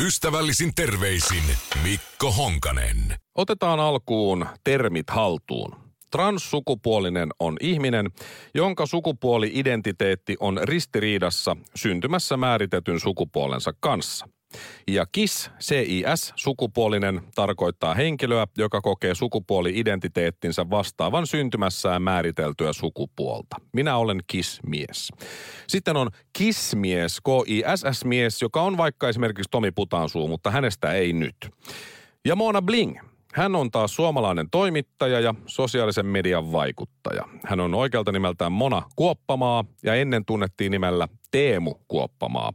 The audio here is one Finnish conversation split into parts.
Ystävällisin terveisin Mikko Honkanen. Otetaan alkuun termit haltuun. Transsukupuolinen on ihminen, jonka sukupuoli-identiteetti on ristiriidassa syntymässä määritetyn sukupuolensa kanssa. Ja KIS, CIS, sukupuolinen, tarkoittaa henkilöä, joka kokee sukupuoli-identiteettinsä vastaavan syntymässään määriteltyä sukupuolta. Minä olen KIS-mies. Sitten on KIS-mies, K-I-S-S-mies, joka on vaikka esimerkiksi Tomi Putansuu, mutta hänestä ei nyt. Ja Mona Bling, hän on taas suomalainen toimittaja ja sosiaalisen median vaikuttaja. Hän on oikealta nimeltään Mona Kuoppamaa ja ennen tunnettiin nimellä Teemu Kuoppamaa.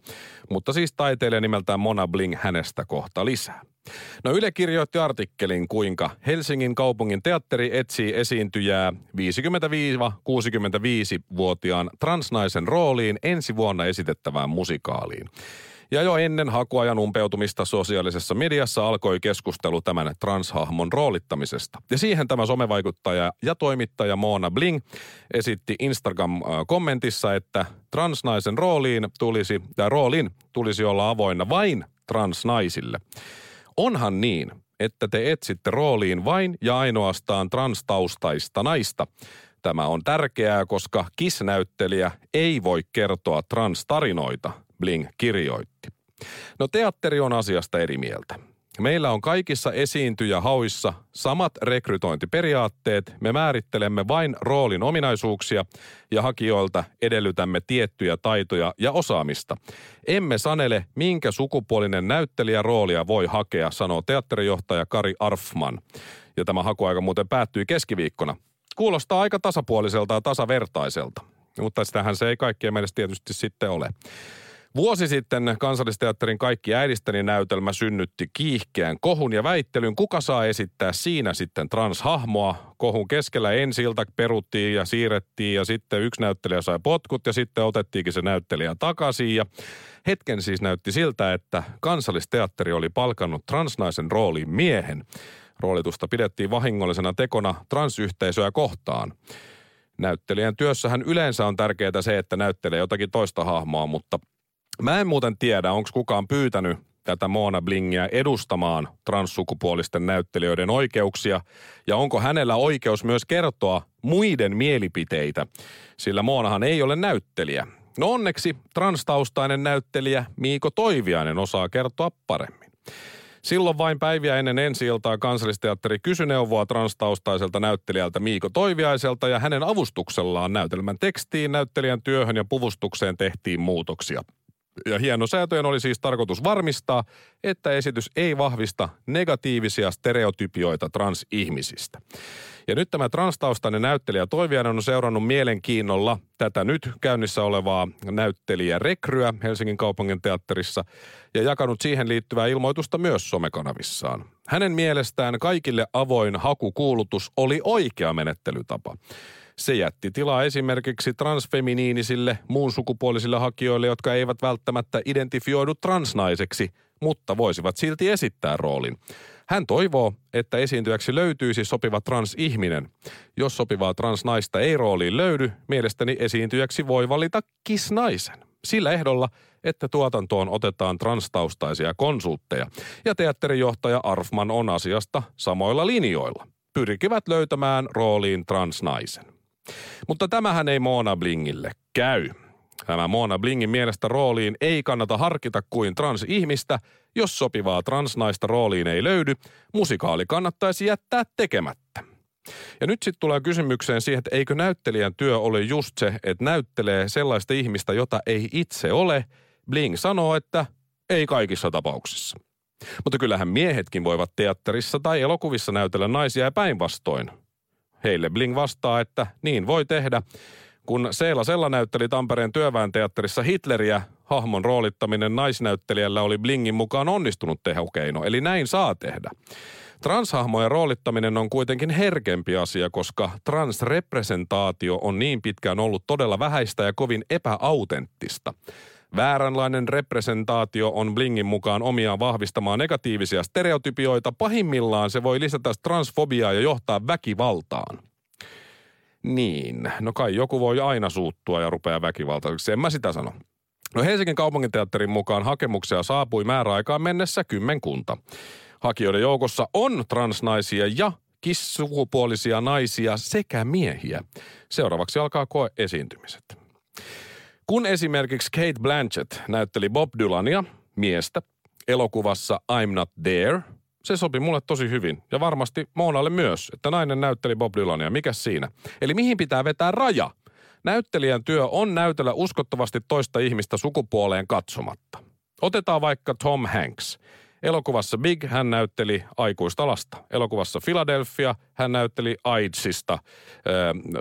Mutta siis taiteilija nimeltään Mona Bling hänestä kohta lisää. No Yle kirjoitti artikkelin, kuinka Helsingin kaupungin teatteri etsii esiintyjää 50-65-vuotiaan transnaisen rooliin ensi vuonna esitettävään musikaaliin. Ja jo ennen hakuajan umpeutumista sosiaalisessa mediassa alkoi keskustelu tämän transhahmon roolittamisesta. Ja siihen tämä somevaikuttaja ja toimittaja Moona Bling esitti Instagram-kommentissa, että transnaisen rooliin tulisi, tai roolin tulisi olla avoinna vain transnaisille. Onhan niin, että te etsitte rooliin vain ja ainoastaan transtaustaista naista. Tämä on tärkeää, koska KIS-näyttelijä ei voi kertoa transtarinoita, Bling kirjoitti. No teatteri on asiasta eri mieltä. Meillä on kaikissa esiintyjä hauissa samat rekrytointiperiaatteet. Me määrittelemme vain roolin ominaisuuksia ja hakijoilta edellytämme tiettyjä taitoja ja osaamista. Emme sanele, minkä sukupuolinen näyttelijä roolia voi hakea, sanoo teatterijohtaja Kari Arfman. Ja tämä hakuaika muuten päättyi keskiviikkona. Kuulostaa aika tasapuoliselta ja tasavertaiselta, mutta sitähän se ei kaikkien mielestä tietysti sitten ole. Vuosi sitten kansallisteatterin Kaikki äidistäni näytelmä synnytti kiihkeän kohun ja väittelyn, kuka saa esittää siinä sitten transhahmoa. Kohun keskellä ensi peruttiin ja siirrettiin ja sitten yksi näyttelijä sai potkut ja sitten otettiinkin se näyttelijä takaisin. Ja hetken siis näytti siltä, että kansallisteatteri oli palkannut transnaisen rooliin miehen. Roolitusta pidettiin vahingollisena tekona transyhteisöä kohtaan. Näyttelijän työssähän yleensä on tärkeää se, että näyttelee jotakin toista hahmoa, mutta Mä en muuten tiedä, onko kukaan pyytänyt tätä Moona Blingiä edustamaan transsukupuolisten näyttelijöiden oikeuksia ja onko hänellä oikeus myös kertoa muiden mielipiteitä, sillä Moonahan ei ole näyttelijä. No onneksi transtaustainen näyttelijä Miiko Toiviainen osaa kertoa paremmin. Silloin vain päiviä ennen ensi iltaa kansallisteatteri kysyi neuvoa transtaustaiselta näyttelijältä Miiko Toiviaiselta ja hänen avustuksellaan näytelmän tekstiin, näyttelijän työhön ja puvustukseen tehtiin muutoksia. Ja hieno säätöjen oli siis tarkoitus varmistaa, että esitys ei vahvista negatiivisia stereotypioita transihmisistä. Ja nyt tämä transtaustainen näyttelijä Toiviainen on seurannut mielenkiinnolla tätä nyt käynnissä olevaa näyttelijärekryä Helsingin kaupungin teatterissa ja jakanut siihen liittyvää ilmoitusta myös somekanavissaan. Hänen mielestään kaikille avoin hakukuulutus oli oikea menettelytapa. Se jätti tilaa esimerkiksi transfeminiinisille, muun sukupuolisille hakijoille, jotka eivät välttämättä identifioidu transnaiseksi, mutta voisivat silti esittää roolin. Hän toivoo, että esiintyjäksi löytyisi sopiva transihminen. Jos sopivaa transnaista ei rooliin löydy, mielestäni esiintyjäksi voi valita kisnaisen. Sillä ehdolla, että tuotantoon otetaan transtaustaisia konsultteja. Ja teatterijohtaja Arfman on asiasta samoilla linjoilla. Pyrkivät löytämään rooliin transnaisen. Mutta tämähän ei Moona Blingille käy. Tämä Moona Blingin mielestä rooliin ei kannata harkita kuin transihmistä. Jos sopivaa transnaista rooliin ei löydy, musikaali kannattaisi jättää tekemättä. Ja nyt sitten tulee kysymykseen siihen, että eikö näyttelijän työ ole just se, että näyttelee sellaista ihmistä, jota ei itse ole. Bling sanoo, että ei kaikissa tapauksissa. Mutta kyllähän miehetkin voivat teatterissa tai elokuvissa näytellä naisia ja päinvastoin. Heille Bling vastaa, että niin voi tehdä. Kun Seela Sella näytteli Tampereen työväen teatterissa Hitleriä, hahmon roolittaminen naisnäyttelijällä oli Blingin mukaan onnistunut tehokeino, eli näin saa tehdä. Transhahmojen roolittaminen on kuitenkin herkempi asia, koska transrepresentaatio on niin pitkään ollut todella vähäistä ja kovin epäautenttista. Vääränlainen representaatio on Blingin mukaan omiaan vahvistamaan negatiivisia stereotypioita. Pahimmillaan se voi lisätä transfobiaa ja johtaa väkivaltaan. Niin, no kai joku voi aina suuttua ja rupeaa väkivaltaiseksi, en mä sitä sano. No Helsingin kaupunginteatterin mukaan hakemuksia saapui määräaikaan mennessä kymmenkunta. Hakijoiden joukossa on transnaisia ja kissukupuolisia naisia sekä miehiä. Seuraavaksi alkaa koe esiintymiset. Kun esimerkiksi Kate Blanchett näytteli Bob Dylania, miestä, elokuvassa I'm Not There, se sopi mulle tosi hyvin. Ja varmasti Moonalle myös, että nainen näytteli Bob Dylania. Mikä siinä? Eli mihin pitää vetää raja? Näyttelijän työ on näytellä uskottavasti toista ihmistä sukupuoleen katsomatta. Otetaan vaikka Tom Hanks – Elokuvassa Big hän näytteli aikuista lasta. Elokuvassa Philadelphia hän näytteli AIDSista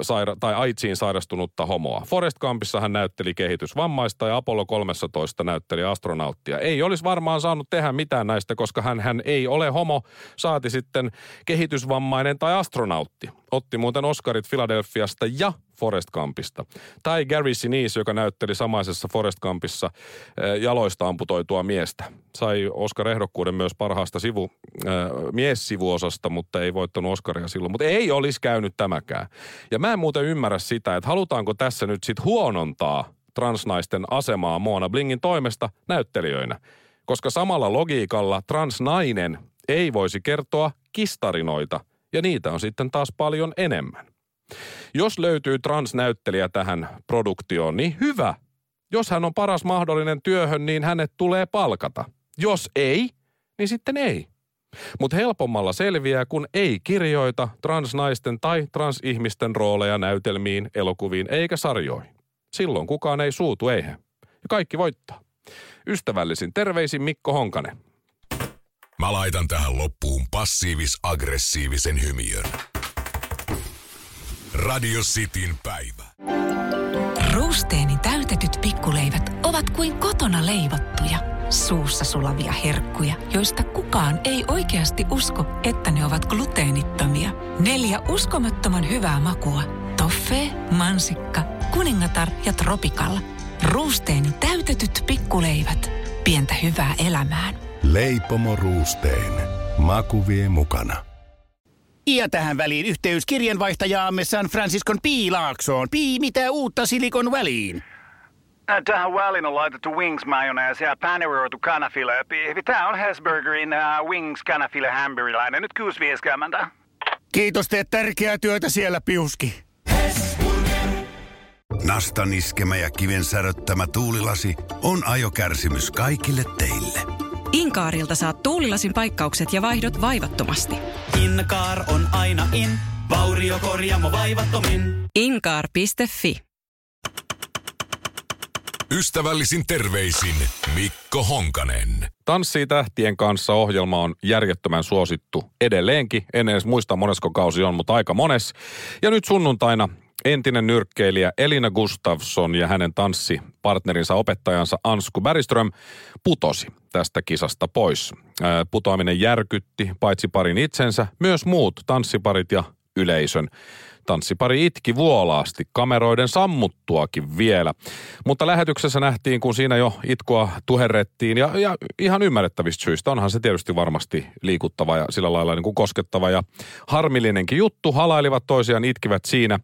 saira- tai AIDSiin sairastunutta homoa. Forest Gumpissa hän näytteli kehitysvammaista ja Apollo 13 näytteli astronauttia. Ei olisi varmaan saanut tehdä mitään näistä, koska hän, hän ei ole homo, saati sitten kehitysvammainen tai astronautti. Otti muuten Oscarit Philadelphiasta ja Forest Gumpista. Tai Gary Sinise, joka näytteli samaisessa Forest Gumpissa eh, jaloista amputoitua miestä. Sai Oscar-ehdokkuuden myös parhaasta sivu, äh, miessivuosasta, mutta ei voittanut Oscaria silloin. Mutta ei olisi käynyt tämäkään. Ja mä en muuten ymmärrä sitä, että halutaanko tässä nyt sitten huonontaa transnaisten asemaa Moona Blingin toimesta näyttelijöinä. Koska samalla logiikalla transnainen ei voisi kertoa kistarinoita, ja niitä on sitten taas paljon enemmän. Jos löytyy transnäyttelijä tähän produktioon, niin hyvä. Jos hän on paras mahdollinen työhön, niin hänet tulee palkata. Jos ei, niin sitten ei. Mutta helpommalla selviää, kun ei kirjoita transnaisten tai transihmisten rooleja näytelmiin, elokuviin eikä sarjoihin. Silloin kukaan ei suutu, eihän. Ja kaikki voittaa. Ystävällisin terveisin Mikko Honkanen. Mä laitan tähän loppuun passiivis-aggressiivisen hymiön. Radio Cityn päivä. Ruusteeni täytetyt pikkuleivät ovat kuin kotona leivottuja, suussa sulavia herkkuja, joista kukaan ei oikeasti usko, että ne ovat gluteenittomia. Neljä uskomattoman hyvää makua. Toffee, mansikka, kuningatar ja tropikalla. Ruusteeni täytetyt pikkuleivät. Pientä hyvää elämään. Leipomo Ruusteen. Maku vie mukana. Ja tähän väliin yhteys kirjanvaihtajaamme San Franciscon Piilaaksoon. Pii, mitä uutta Silikon väliin? Äh, Tähän väliin on laitettu wings mayonnaise ja paneroitu kanafila. Tämä on Hesburgerin uh, wings kanafila hamburilainen. Nyt 6.50. Kiitos, teet tärkeää työtä siellä, Piuski. Nastan iskemä ja kiven säröttämä tuulilasi on ajokärsimys kaikille teille. Inkaarilta saat tuulilasin paikkaukset ja vaihdot vaivattomasti. Inkaar on aina in, vauriokorjaamo vaivattomin. Inkaar.fi Ystävällisin terveisin Mikko Honkanen. Tanssii tähtien kanssa ohjelma on järjettömän suosittu edelleenkin. En edes muista monesko kausi on, mutta aika mones. Ja nyt sunnuntaina entinen nyrkkeilijä Elina Gustafsson ja hänen tanssipartnerinsa opettajansa Ansku Bergström putosi tästä kisasta pois. Ää, Putoaminen järkytti paitsi parin itsensä, myös muut tanssiparit ja yleisön. Tanssipari itki vuolaasti, kameroiden sammuttuakin vielä. Mutta lähetyksessä nähtiin, kun siinä jo itkua tuherrettiin ja, ja ihan ymmärrettävistä syistä. Onhan se tietysti varmasti liikuttava ja sillä lailla niin kuin koskettava ja harmillinenkin juttu. Halailivat toisiaan, itkivät siinä.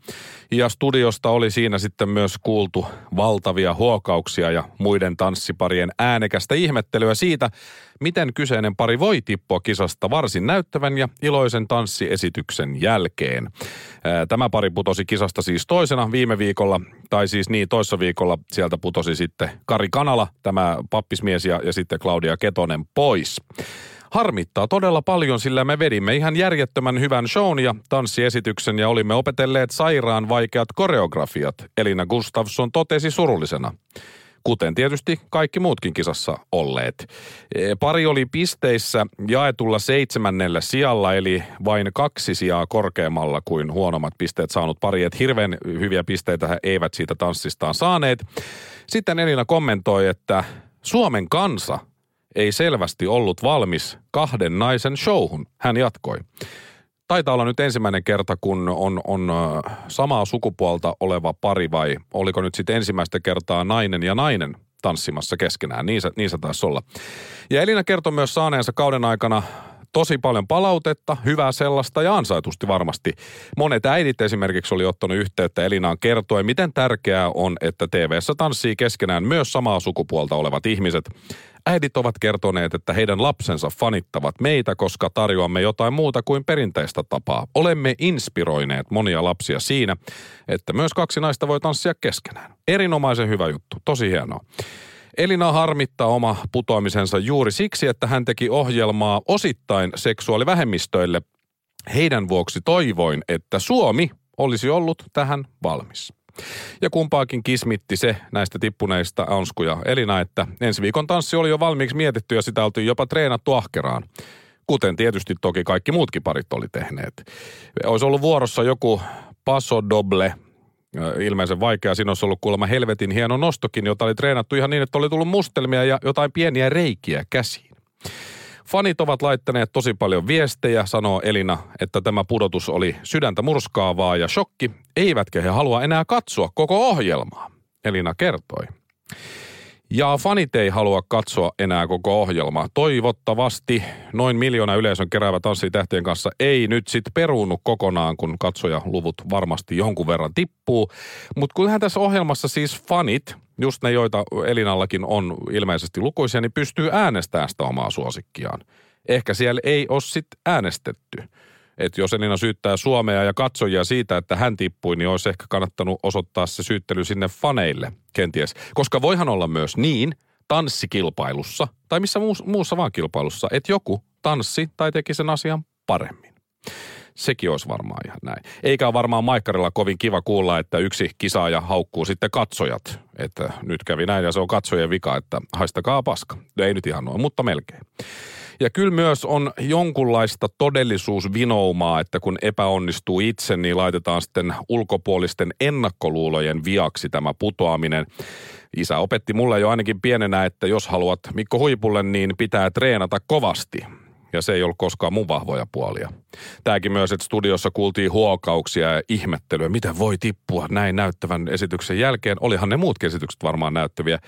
Ja studiosta oli siinä sitten myös kuultu valtavia huokauksia ja muiden tanssiparien äänekästä ihmettelyä siitä, miten kyseinen pari voi tippua kisasta varsin näyttävän ja iloisen tanssiesityksen jälkeen. Tämä pari putosi kisasta siis toisena viime viikolla, tai siis niin toissa viikolla sieltä putosi sitten Kari Kanala, tämä pappismies ja, ja sitten Claudia Ketonen pois. Harmittaa todella paljon, sillä me vedimme ihan järjettömän hyvän shown ja tanssiesityksen ja olimme opetelleet sairaan vaikeat koreografiat, Elina Gustafsson totesi surullisena kuten tietysti kaikki muutkin kisassa olleet. E, Pari oli pisteissä jaetulla seitsemännellä sijalla, eli vain kaksi sijaa korkeammalla kuin huonommat pisteet saanut pari. Et hirveän hyviä pisteitä he eivät siitä tanssistaan saaneet. Sitten Elina kommentoi, että Suomen kansa ei selvästi ollut valmis kahden naisen showhun. Hän jatkoi. Taitaa olla nyt ensimmäinen kerta, kun on, on äh, samaa sukupuolta oleva pari vai oliko nyt sitten ensimmäistä kertaa nainen ja nainen tanssimassa keskenään. Niin se, niin se taisi olla. Ja Elina kertoi myös saaneensa kauden aikana tosi paljon palautetta, hyvää sellaista ja ansaitusti varmasti. Monet äidit esimerkiksi oli ottanut yhteyttä Elinaan kertoen, miten tärkeää on, että TV-ssä tanssii keskenään myös samaa sukupuolta olevat ihmiset. Äidit ovat kertoneet, että heidän lapsensa fanittavat meitä, koska tarjoamme jotain muuta kuin perinteistä tapaa. Olemme inspiroineet monia lapsia siinä, että myös kaksi naista voi tanssia keskenään. Erinomaisen hyvä juttu, tosi hienoa. Elina harmittaa oma putoamisensa juuri siksi, että hän teki ohjelmaa osittain seksuaalivähemmistöille. Heidän vuoksi toivoin, että Suomi olisi ollut tähän valmis. Ja kumpaakin kismitti se näistä tippuneista Anskuja Elina, että ensi viikon tanssi oli jo valmiiksi mietitty ja sitä oltiin jopa treenattu ahkeraan. Kuten tietysti toki kaikki muutkin parit oli tehneet. Olisi ollut vuorossa joku paso doble, ilmeisen vaikea. Siinä olisi ollut kuulemma helvetin hieno nostokin, jota oli treenattu ihan niin, että oli tullut mustelmia ja jotain pieniä reikiä käsiin. Fanit ovat laittaneet tosi paljon viestejä, sanoo Elina, että tämä pudotus oli sydäntä murskaavaa ja shokki, eivätkä he halua enää katsoa koko ohjelmaa. Elina kertoi. Ja fanit ei halua katsoa enää koko ohjelmaa. Toivottavasti noin miljoona yleisön keräävä tanssitähtien kanssa ei nyt sitten peruunnu kokonaan, kun katsojaluvut varmasti jonkun verran tippuu. Mutta kyllähän tässä ohjelmassa siis fanit, just ne joita Elinallakin on ilmeisesti lukuisia, niin pystyy äänestämään sitä omaa suosikkiaan. Ehkä siellä ei ole sitten äänestetty että jos Elina syyttää Suomea ja katsojia siitä, että hän tippui, niin olisi ehkä kannattanut osoittaa se syyttely sinne faneille kenties. Koska voihan olla myös niin tanssikilpailussa tai missä muussa vaan kilpailussa, että joku tanssi tai teki sen asian paremmin. Sekin olisi varmaan ihan näin. Eikä ole varmaan Maikkarilla kovin kiva kuulla, että yksi kisaaja haukkuu sitten katsojat. Että nyt kävi näin ja se on katsojien vika, että haistakaa paska. Ei nyt ihan noin, mutta melkein. Ja kyllä myös on jonkunlaista todellisuusvinoumaa, että kun epäonnistuu itse, niin laitetaan sitten ulkopuolisten ennakkoluulojen viaksi tämä putoaminen. Isä opetti mulle jo ainakin pienenä, että jos haluat Mikko huipulle, niin pitää treenata kovasti ja se ei ollut koskaan mun vahvoja puolia. Tämäkin myös, että studiossa kuultiin huokauksia ja ihmettelyä, miten voi tippua näin näyttävän esityksen jälkeen. Olihan ne muutkin esitykset varmaan näyttäviä.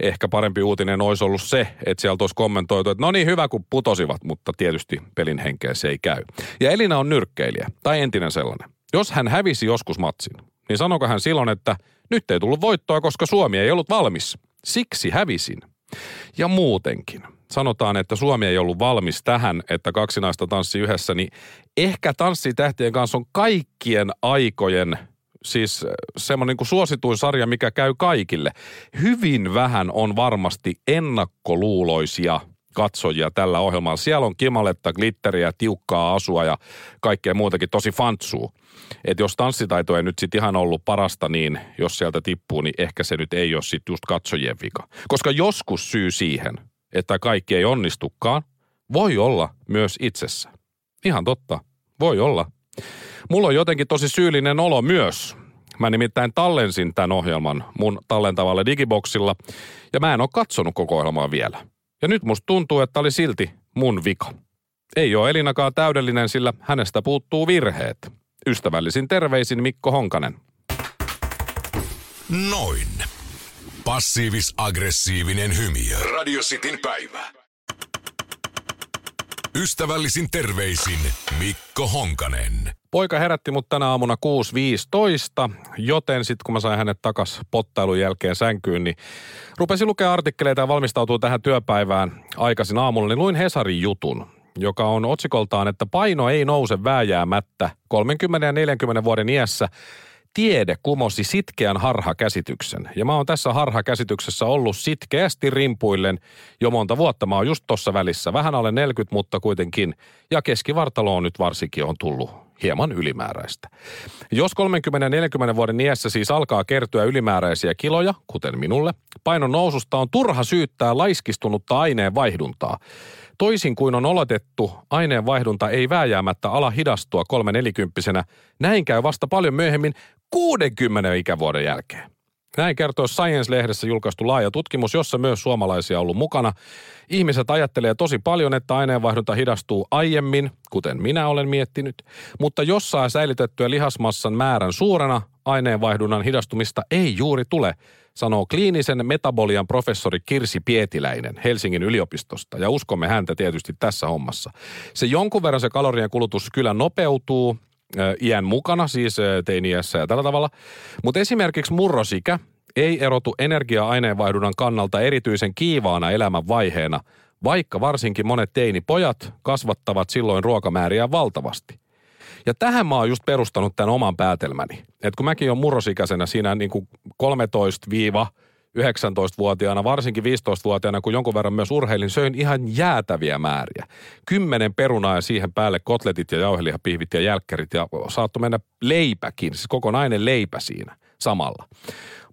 Ehkä parempi uutinen olisi ollut se, että sieltä olisi kommentoitu, että no niin hyvä kun putosivat, mutta tietysti pelin henkeä se ei käy. Ja Elina on nyrkkeilijä, tai entinen sellainen. Jos hän hävisi joskus matsin, niin sanoko hän silloin, että nyt ei tullut voittoa, koska Suomi ei ollut valmis. Siksi hävisin. Ja muutenkin – sanotaan, että Suomi ei ollut valmis tähän, että kaksi naista tanssi yhdessä, niin ehkä tanssitähtien kanssa on kaikkien aikojen siis äh, semmoinen niin kuin suosituin sarja, mikä käy kaikille. Hyvin vähän on varmasti ennakkoluuloisia katsojia tällä ohjelmalla. Siellä on kimaletta, glitteriä, tiukkaa asua ja kaikkea muutakin tosi fantsuu. Että jos tanssitaito ei nyt sitten ihan ollut parasta, niin jos sieltä tippuu, niin ehkä se nyt ei ole sitten just katsojien vika. Koska joskus syy siihen – että kaikki ei onnistukaan, voi olla myös itsessä. Ihan totta, voi olla. Mulla on jotenkin tosi syyllinen olo myös. Mä nimittäin tallensin tämän ohjelman mun tallentavalle digiboksilla ja mä en ole katsonut koko ohjelmaa vielä. Ja nyt musta tuntuu, että oli silti mun vika. Ei ole Elinakaan täydellinen, sillä hänestä puuttuu virheet. Ystävällisin terveisin Mikko Honkanen. Noin. Passiivis-aggressiivinen hymiö. Radio Cityn päivä. Ystävällisin terveisin Mikko Honkanen. Poika herätti mut tänä aamuna 6.15, joten sitten kun mä sain hänet takas pottailun jälkeen sänkyyn, niin rupesin lukea artikkeleita ja valmistautua tähän työpäivään aikaisin aamulla, niin luin Hesarin jutun, joka on otsikoltaan, että paino ei nouse vääjäämättä 30 ja 40 vuoden iässä – tiede kumosi sitkeän harhakäsityksen. Ja mä oon tässä harhakäsityksessä ollut sitkeästi rimpuillen jo monta vuotta. Mä oon just tossa välissä. Vähän alle 40, mutta kuitenkin. Ja keskivartalo on nyt varsinkin on tullut hieman ylimääräistä. Jos 30-40 vuoden iässä siis alkaa kertyä ylimääräisiä kiloja, kuten minulle, painon noususta on turha syyttää laiskistunutta aineen vaihduntaa. Toisin kuin on oletettu, aineenvaihdunta ei vääjäämättä ala hidastua kolme nelikymppisenä. Näin käy vasta paljon myöhemmin 60 ikävuoden jälkeen. Näin kertoo Science-lehdessä julkaistu laaja tutkimus, jossa myös suomalaisia on ollut mukana. Ihmiset ajattelee tosi paljon, että aineenvaihdunta hidastuu aiemmin, kuten minä olen miettinyt, mutta jos saa säilytettyä lihasmassan määrän suurena, aineenvaihdunnan hidastumista ei juuri tule, sanoo kliinisen metabolian professori Kirsi Pietiläinen Helsingin yliopistosta. Ja uskomme häntä tietysti tässä hommassa. Se jonkun verran se kalorien kulutus kyllä nopeutuu, iän mukana, siis teiniässä ja tällä tavalla. Mutta esimerkiksi murrosikä ei erotu energia-aineenvaihdunnan kannalta erityisen kiivaana elämänvaiheena, vaikka varsinkin monet teinipojat kasvattavat silloin ruokamääriä valtavasti. Ja tähän mä oon just perustanut tämän oman päätelmäni. Että kun mäkin olen murrosikäisenä siinä niin kuin 13 19-vuotiaana, varsinkin 15-vuotiaana, kun jonkun verran myös urheilin, söin ihan jäätäviä määriä. Kymmenen perunaa ja siihen päälle kotletit ja jauhelihapihvit ja jälkkärit ja saattoi mennä leipäkin, siis kokonainen leipä siinä samalla.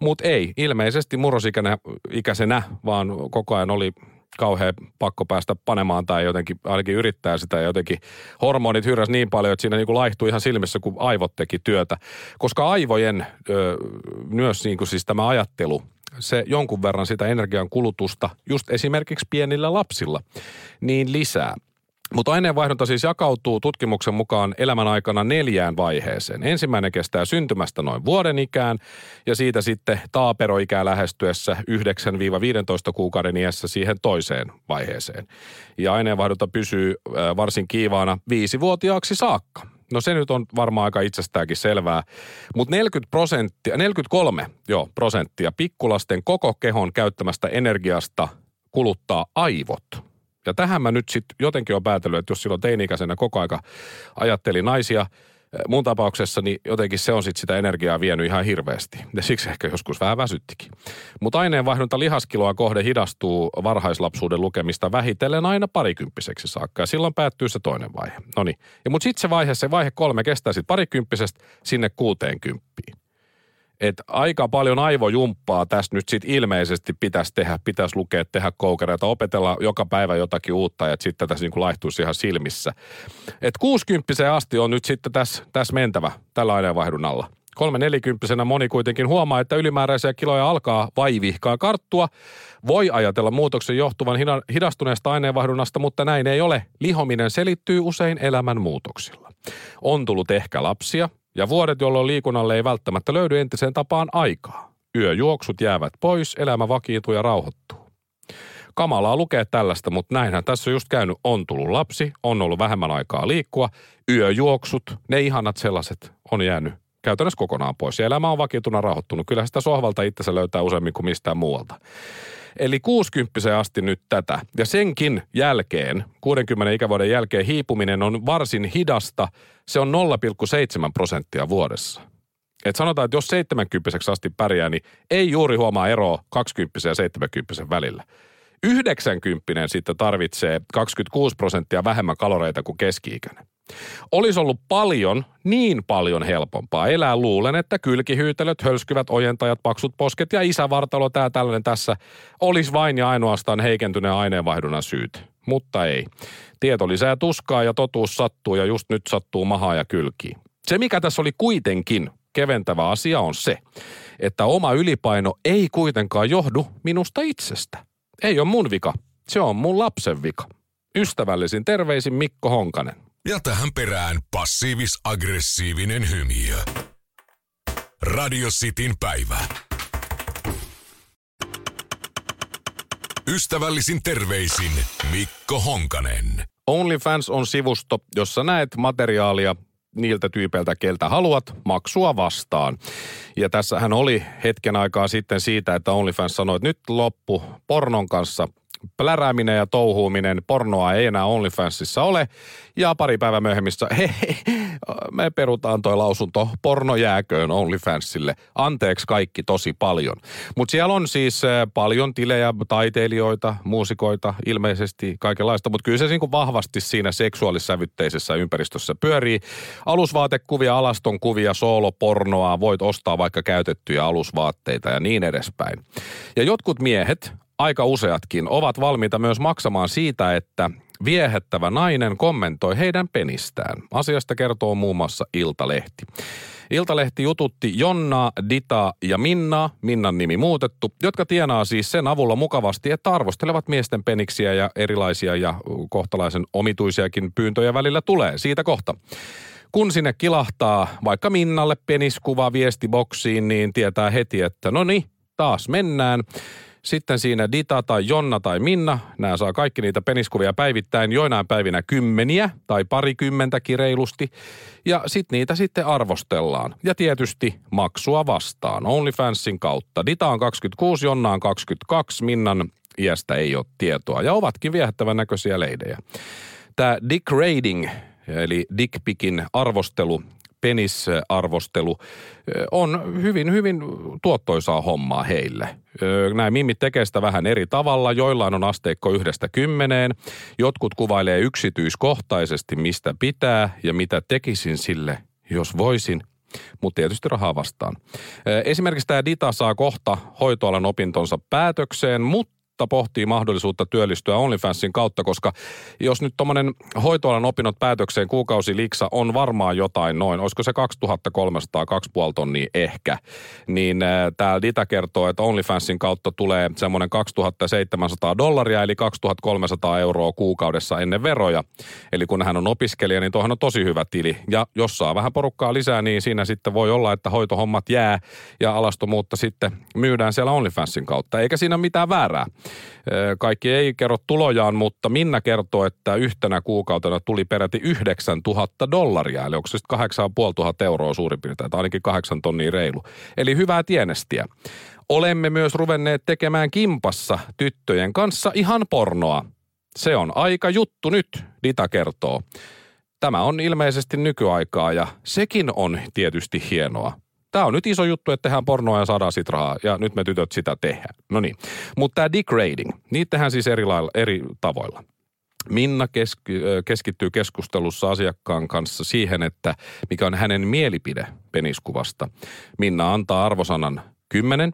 Mutta ei, ilmeisesti murrosikäisenä, vaan koko ajan oli kauhean pakko päästä panemaan tai jotenkin ainakin yrittää sitä ja jotenkin hormonit hyrräs niin paljon, että siinä niin kuin laihtui ihan silmissä, kun aivot teki työtä. Koska aivojen ö, myös niin kuin siis tämä ajattelu se jonkun verran sitä energian kulutusta just esimerkiksi pienillä lapsilla niin lisää. Mutta aineenvaihdunta siis jakautuu tutkimuksen mukaan elämän aikana neljään vaiheeseen. Ensimmäinen kestää syntymästä noin vuoden ikään ja siitä sitten taaperoikää lähestyessä 9-15 kuukauden iässä siihen toiseen vaiheeseen. Ja aineenvaihdunta pysyy varsin kiivaana viisivuotiaaksi saakka. No se nyt on varmaan aika itsestäänkin selvää. Mutta 40 prosenttia, 43 joo, prosenttia pikkulasten koko kehon käyttämästä energiasta kuluttaa aivot. Ja tähän mä nyt sitten jotenkin on päätellyt, että jos silloin teini-ikäisenä koko aika ajatteli naisia – mun tapauksessa niin jotenkin se on sitten sitä energiaa vienyt ihan hirveästi. Ja siksi ehkä joskus vähän väsyttikin. Mutta aineenvaihdunta lihaskiloa kohde hidastuu varhaislapsuuden lukemista vähitellen aina parikymppiseksi saakka. Ja silloin päättyy se toinen vaihe. No niin. Mutta sitten se vaihe, se vaihe kolme kestää sitten parikymppisestä sinne kuuteenkymppiin että aika paljon aivojumppaa tässä nyt sitten ilmeisesti pitäisi tehdä, pitäisi lukea, tehdä koukereita, opetella joka päivä jotakin uutta ja sitten tässä niin laihtuisi ihan silmissä. Että 60 asti on nyt sitten tässä, tässä mentävä tällä aineenvaihdunnalla. Kolme nelikymppisenä moni kuitenkin huomaa, että ylimääräisiä kiloja alkaa vaivihkaa karttua. Voi ajatella muutoksen johtuvan hidastuneesta aineenvaihdunnasta, mutta näin ei ole. Lihominen selittyy usein elämän muutoksilla. On tullut ehkä lapsia, ja vuodet, jolloin liikunnalle ei välttämättä löydy entiseen tapaan aikaa. Yöjuoksut jäävät pois, elämä vakiintuu ja rauhoittuu. Kamalaa lukea tällaista, mutta näinhän tässä on just käynyt. On tullut lapsi, on ollut vähemmän aikaa liikkua. Yöjuoksut, ne ihanat sellaiset, on jäänyt käytännössä kokonaan pois. Ja elämä on vakiintuna rauhoittunut. Kyllä sitä sohvalta itsensä löytää useammin kuin mistään muualta. Eli 60 asti nyt tätä. Ja senkin jälkeen, 60 ikävuoden jälkeen hiipuminen on varsin hidasta. Se on 0,7 prosenttia vuodessa. Et sanotaan, että jos 70 asti pärjää, niin ei juuri huomaa eroa 20 ja 70 välillä. 90 sitten tarvitsee 26 prosenttia vähemmän kaloreita kuin keski-ikäinen. Olisi ollut paljon, niin paljon helpompaa elää luulen, että kylkihyytelöt, hölskyvät ojentajat, paksut posket ja isävartalo, tämä tällainen tässä, olisi vain ja ainoastaan heikentyneen aineenvaihdunnan syyt. Mutta ei. Tieto lisää tuskaa ja totuus sattuu ja just nyt sattuu mahaa ja kylkiin. Se, mikä tässä oli kuitenkin keventävä asia on se, että oma ylipaino ei kuitenkaan johdu minusta itsestä. Ei ole mun vika, se on mun lapsen vika. Ystävällisin terveisin Mikko Honkanen. Ja tähän perään passiivis-aggressiivinen hymiö. Radio Cityn päivä. Ystävällisin terveisin Mikko Honkanen. OnlyFans on sivusto, jossa näet materiaalia niiltä tyypeiltä, keltä haluat, maksua vastaan. Ja tässähän oli hetken aikaa sitten siitä, että OnlyFans sanoi, että nyt loppu pornon kanssa plärääminen ja touhuuminen, pornoa ei enää OnlyFansissa ole. Ja pari päivää myöhemmissä, hei, hei, me perutaan toi lausunto, porno jääköön OnlyFansille. Anteeksi kaikki tosi paljon. Mutta siellä on siis äh, paljon tilejä, taiteilijoita, muusikoita, ilmeisesti kaikenlaista. Mutta kyllä se niin vahvasti siinä seksuaalissävytteisessä ympäristössä pyörii. Alusvaatekuvia, alaston kuvia, soolopornoa, voit ostaa vaikka käytettyjä alusvaatteita ja niin edespäin. Ja jotkut miehet aika useatkin, ovat valmiita myös maksamaan siitä, että viehättävä nainen kommentoi heidän penistään. Asiasta kertoo muun muassa Iltalehti. Iltalehti jututti Jonna, Dita ja Minna, Minnan nimi muutettu, jotka tienaa siis sen avulla mukavasti, että arvostelevat miesten peniksiä ja erilaisia ja kohtalaisen omituisiakin pyyntöjä välillä tulee. Siitä kohta. Kun sinne kilahtaa vaikka Minnalle peniskuva viestiboksiin, niin tietää heti, että no niin, taas mennään. Sitten siinä Dita tai Jonna tai Minna, nämä saa kaikki niitä peniskuvia päivittäin, joinain päivinä kymmeniä tai parikymmentäkin reilusti. Ja sitten niitä sitten arvostellaan. Ja tietysti maksua vastaan OnlyFansin kautta. Dita on 26, Jonna on 22, Minnan iästä ei ole tietoa. Ja ovatkin viehättävän näköisiä leidejä. Tämä dick rating, eli dickpikin arvostelu, penisarvostelu on hyvin, hyvin tuottoisaa hommaa heille. Näin mimmit tekee sitä vähän eri tavalla. Joillain on asteikko yhdestä kymmeneen. Jotkut kuvailee yksityiskohtaisesti, mistä pitää ja mitä tekisin sille, jos voisin mutta tietysti rahaa vastaan. Esimerkiksi tämä Dita saa kohta hoitoalan opintonsa päätökseen, mutta mutta pohtii mahdollisuutta työllistyä OnlyFansin kautta, koska jos nyt tuommoinen hoitoalan opinnot päätökseen kuukausi liksa on varmaan jotain noin, olisiko se 2300, 2,5 tonnia ehkä, niin äh, tämä Dita kertoo, että OnlyFansin kautta tulee semmoinen 2700 dollaria, eli 2300 euroa kuukaudessa ennen veroja. Eli kun hän on opiskelija, niin tuohan on tosi hyvä tili. Ja jos saa vähän porukkaa lisää, niin siinä sitten voi olla, että hoitohommat jää ja alastomuutta sitten myydään siellä OnlyFansin kautta. Eikä siinä mitään väärää. Kaikki ei kerro tulojaan, mutta Minna kertoo, että yhtenä kuukautena tuli peräti 9000 dollaria, eli onko se sitten 8500 euroa suurin piirtein, tai ainakin 8 tonnia reilu. Eli hyvää tienestiä. Olemme myös ruvenneet tekemään kimpassa tyttöjen kanssa ihan pornoa. Se on aika juttu nyt, Dita kertoo. Tämä on ilmeisesti nykyaikaa ja sekin on tietysti hienoa. Tämä on nyt iso juttu, että tehdään pornoa ja saadaan sit rahaa, ja nyt me tytöt sitä tehdään. No niin. Mutta tämä degrading, niitä tehdään siis eri, lailla, eri tavoilla. Minna keski, keskittyy keskustelussa asiakkaan kanssa siihen, että mikä on hänen mielipide peniskuvasta. Minna antaa arvosanan 10,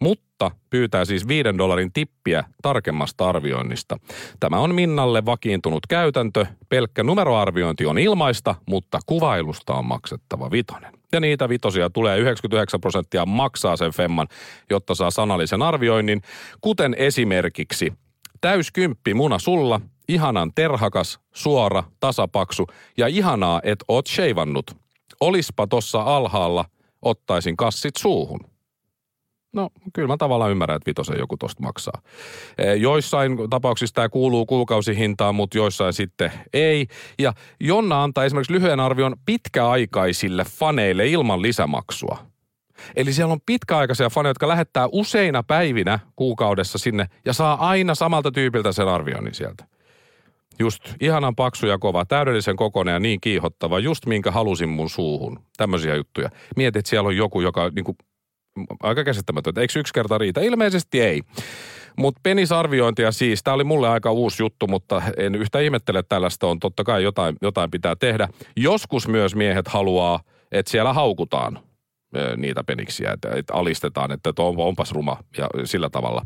mutta pyytää siis 5 dollarin tippiä tarkemmasta arvioinnista. Tämä on Minnalle vakiintunut käytäntö. Pelkkä numeroarviointi on ilmaista, mutta kuvailusta on maksettava vitonen. Ja niitä vitosia tulee 99 prosenttia maksaa sen femman, jotta saa sanallisen arvioinnin, kuten esimerkiksi täyskymppi muna sulla, ihanan terhakas, suora, tasapaksu ja ihanaa, et oot sheivannut. Olispa tossa alhaalla, ottaisin kassit suuhun. No, kyllä mä tavallaan ymmärrän, että vitosen joku tosta maksaa. Joissain tapauksissa tämä kuuluu kuukausihintaan, mutta joissain sitten ei. Ja Jonna antaa esimerkiksi lyhyen arvion pitkäaikaisille faneille ilman lisämaksua. Eli siellä on pitkäaikaisia faneja, jotka lähettää useina päivinä kuukaudessa sinne ja saa aina samalta tyypiltä sen arvioinnin sieltä. Just ihanan paksu ja kova, täydellisen kokoinen ja niin kiihottava, just minkä halusin mun suuhun. Tämmöisiä juttuja. Mietit, että siellä on joku, joka niin kuin aika käsittämätöntä. Eikö yksi kerta riitä? Ilmeisesti ei. Mutta penisarviointia siis, tämä oli mulle aika uusi juttu, mutta en yhtä ihmettele tällaista on. Totta kai jotain, jotain pitää tehdä. Joskus myös miehet haluaa, että siellä haukutaan niitä peniksiä, että, että alistetaan, että on, onpas ruma ja sillä tavalla.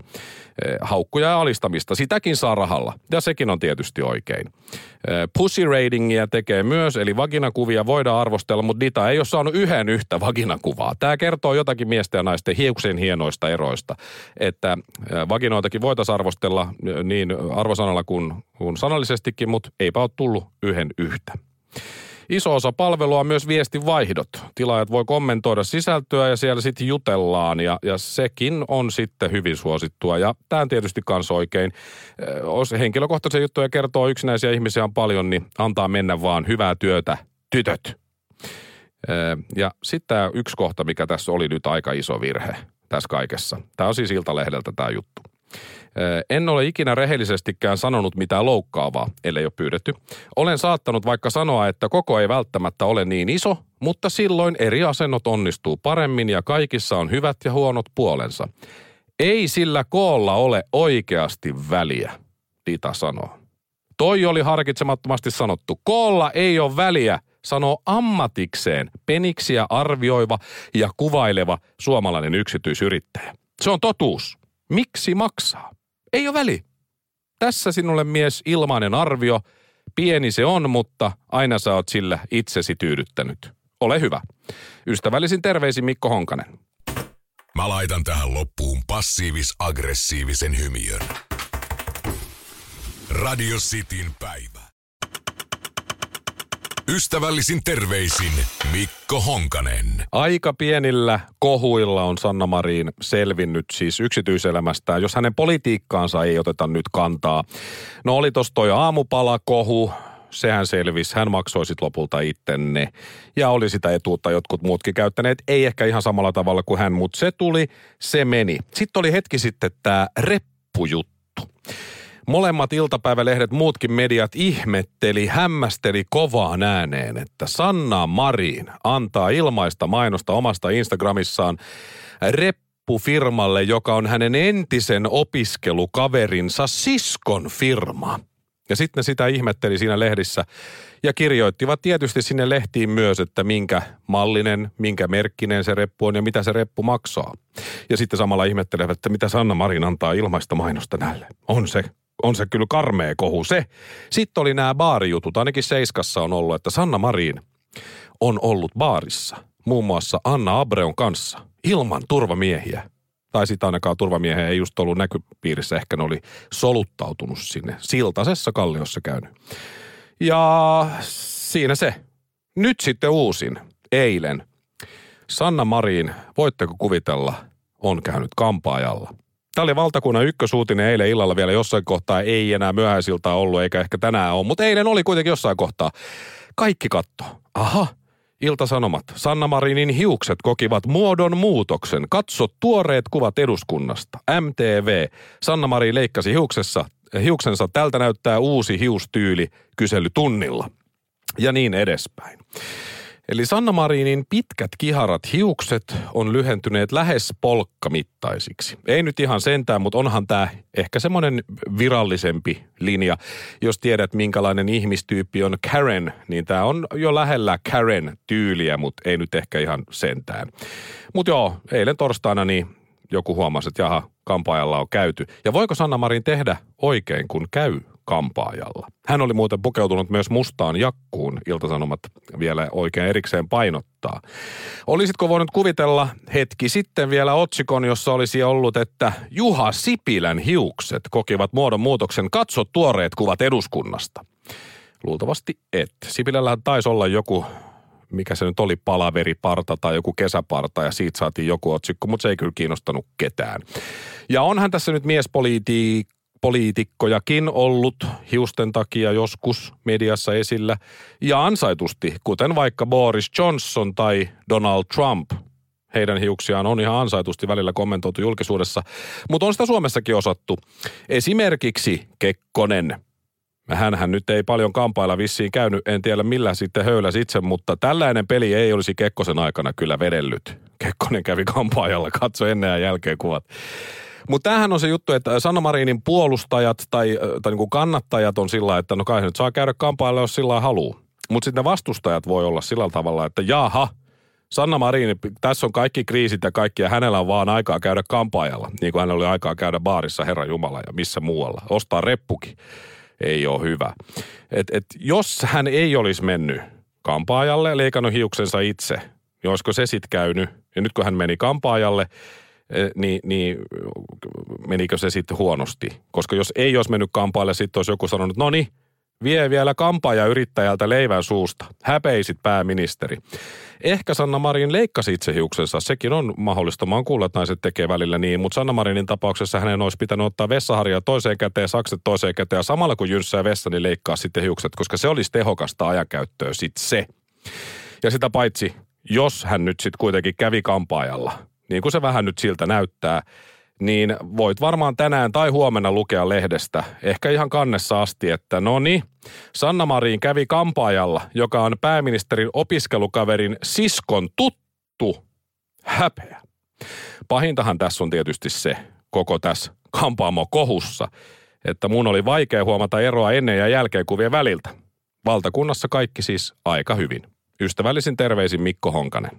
Haukkuja ja alistamista, sitäkin saa rahalla ja sekin on tietysti oikein. Pussy ratingia tekee myös, eli vaginakuvia voidaan arvostella, mutta Dita ei ole saanut yhden yhtä vaginakuvaa. Tämä kertoo jotakin miesten ja naisten hiuksen hienoista eroista, että vaginoitakin voitaisiin arvostella niin arvosanalla kuin, kuin sanallisestikin, mutta eipä ole tullut yhden yhtä. Iso osa palvelua on myös viestivaihdot. Tilaajat voi kommentoida sisältöä ja siellä sitten jutellaan ja, ja sekin on sitten hyvin suosittua. Ja tämä on tietysti kans oikein. Jos henkilökohtaisia juttuja kertoo yksinäisiä ihmisiä on paljon, niin antaa mennä vaan hyvää työtä, tytöt. Ja sitten tämä yksi kohta, mikä tässä oli nyt aika iso virhe tässä kaikessa. Tämä on siis Iltalehdeltä tämä juttu. En ole ikinä rehellisestikään sanonut mitään loukkaavaa, ellei ole pyydetty. Olen saattanut vaikka sanoa, että koko ei välttämättä ole niin iso, mutta silloin eri asennot onnistuu paremmin ja kaikissa on hyvät ja huonot puolensa. Ei sillä koolla ole oikeasti väliä, Dita sanoo. Toi oli harkitsemattomasti sanottu. Koolla ei ole väliä, sanoo ammatikseen peniksiä arvioiva ja kuvaileva suomalainen yksityisyrittäjä. Se on totuus. Miksi maksaa? Ei ole väli. Tässä sinulle mies ilmainen arvio. Pieni se on, mutta aina sä oot sillä itsesi tyydyttänyt. Ole hyvä. Ystävällisin terveisin Mikko Honkanen. Mä laitan tähän loppuun passiivis-aggressiivisen hymiön. Radio Cityn päivä. Ystävällisin terveisin Mikko Honkanen. Aika pienillä kohuilla on Sanna Marin selvinnyt siis yksityiselämästään, jos hänen politiikkaansa ei oteta nyt kantaa. No oli tossa toi aamupala-kohu, sehän selvisi. Hän maksoi sit lopulta ittenne. Ja oli sitä etuutta jotkut muutkin käyttäneet. Ei ehkä ihan samalla tavalla kuin hän, mutta se tuli, se meni. Sitten oli hetki sitten tämä reppujuttu. Molemmat iltapäivälehdet, muutkin mediat ihmetteli, hämmästeli kovaan ääneen, että Sanna Marin antaa ilmaista mainosta omasta Instagramissaan reppufirmalle, joka on hänen entisen opiskelukaverinsa siskon firma. Ja sitten ne sitä ihmetteli siinä lehdissä ja kirjoittivat tietysti sinne lehtiin myös, että minkä mallinen, minkä merkkinen se reppu on ja mitä se reppu maksaa. Ja sitten samalla ihmettelevät, että mitä Sanna Marin antaa ilmaista mainosta näille. On se on se kyllä karmea kohu se. Sitten oli nämä baarijutut, ainakin Seiskassa on ollut, että Sanna Marin on ollut baarissa, muun muassa Anna Abreon kanssa, ilman turvamiehiä. Tai sitä ainakaan turvamiehiä ei just ollut näkypiirissä, ehkä ne oli soluttautunut sinne siltasessa kalliossa käynyt. Ja siinä se. Nyt sitten uusin, eilen. Sanna Marin, voitteko kuvitella, on käynyt kampaajalla. Tämä oli valtakunnan ykkösuutinen eilen illalla vielä jossain kohtaa. Ei enää myöhäisiltä ollut, eikä ehkä tänään ole, mutta eilen oli kuitenkin jossain kohtaa. Kaikki katto. Aha, Ilta-Sanomat. Sanna Marinin hiukset kokivat muodon muutoksen. Katso tuoreet kuvat eduskunnasta. MTV. Sanna Marin leikkasi hiuksessa, hiuksensa. Tältä näyttää uusi hiustyyli kyselytunnilla. Ja niin edespäin. Eli Sanna Marinin pitkät kiharat hiukset on lyhentyneet lähes polkkamittaisiksi. Ei nyt ihan sentään, mutta onhan tämä ehkä semmoinen virallisempi linja. Jos tiedät, minkälainen ihmistyyppi on Karen, niin tämä on jo lähellä Karen-tyyliä, mutta ei nyt ehkä ihan sentään. Mutta joo, eilen torstaina niin joku huomasi, että jaha, kampaajalla on käyty. Ja voiko Sanna Marin tehdä oikein, kun käy kampaajalla. Hän oli muuten pukeutunut myös mustaan jakkuun, iltasanomat vielä oikein erikseen painottaa. Olisitko voinut kuvitella hetki sitten vielä otsikon, jossa olisi ollut, että Juha Sipilän hiukset kokivat muodon muutoksen, katso tuoreet kuvat eduskunnasta. Luultavasti et. Sipilällähän taisi olla joku mikä se nyt oli, palaveriparta tai joku kesäparta ja siitä saatiin joku otsikko, mutta se ei kyllä kiinnostanut ketään. Ja onhan tässä nyt miespolitiikka poliitikkojakin ollut hiusten takia joskus mediassa esillä ja ansaitusti, kuten vaikka Boris Johnson tai Donald Trump. Heidän hiuksiaan on ihan ansaitusti välillä kommentoitu julkisuudessa, mutta on sitä Suomessakin osattu. Esimerkiksi Kekkonen. Hänhän nyt ei paljon kampailla vissiin käynyt, en tiedä millä sitten höyläsi itse, mutta tällainen peli ei olisi Kekkosen aikana kyllä vedellyt. Kekkonen kävi kampaajalla, katso ennen ja jälkeen kuvat. Mutta tämähän on se juttu, että Sanna Marinin puolustajat tai, tai niin kuin kannattajat on sillä että no kai nyt saa käydä kampailla, jos sillä haluaa. Mutta sitten ne vastustajat voi olla sillä tavalla, että jaha, Sanna Marin, tässä on kaikki kriisit ja kaikki, ja hänellä on vaan aikaa käydä kampaajalla, niin kuin hänellä oli aikaa käydä baarissa, Herra Jumala, ja missä muualla. Ostaa reppukin. Ei ole hyvä. Et, et, jos hän ei olisi mennyt kampaajalle ja leikannut hiuksensa itse, niin olisiko se sitten käynyt? Ja nyt kun hän meni kampaajalle, niin, niin menikö se sitten huonosti? Koska jos ei olisi mennyt kampaajalle, sitten olisi joku sanonut, no niin, vie vielä kampaaja yrittäjältä leivän suusta. Häpeisit pääministeri. Ehkä Sanna Marin leikkasi itse hiuksensa. Sekin on mahdollista. Mä oon kuullut, että naiset tekee välillä niin. Mutta Sanna Marinin tapauksessa hänen olisi pitänyt ottaa vessaharja toiseen käteen, sakset toiseen käteen. Ja samalla kun jynssää vessa, niin leikkaa sitten hiukset, koska se olisi tehokasta ajankäyttöä sitten se. Ja sitä paitsi, jos hän nyt sitten kuitenkin kävi kampaajalla – niin kuin se vähän nyt siltä näyttää, niin voit varmaan tänään tai huomenna lukea lehdestä, ehkä ihan kannessa asti, että no niin, Sanna Marin kävi kampaajalla, joka on pääministerin opiskelukaverin siskon tuttu. Häpeä. Pahintahan tässä on tietysti se, koko tässä kampaamo kohussa, että mun oli vaikea huomata eroa ennen ja jälkeen kuvien väliltä. Valtakunnassa kaikki siis aika hyvin. Ystävällisin terveisin Mikko Honkanen.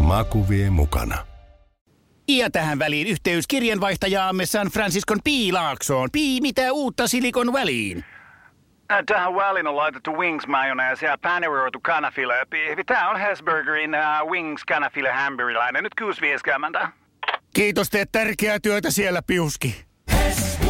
Maku vie mukana. Ja tähän väliin yhteys kirjanvaihtajaamme San Franciscon Piilaaksoon. Pii, mitä uutta Silikon väliin? Ä, Tähän väliin on laitettu wings mayonnaise ja paneroitu kanafila. Tämä on Hesburgerin uh, wings kanafila hamburilainen. Nyt 6.50. Kiitos, teet tärkeää työtä siellä, Piuski. Hesburger.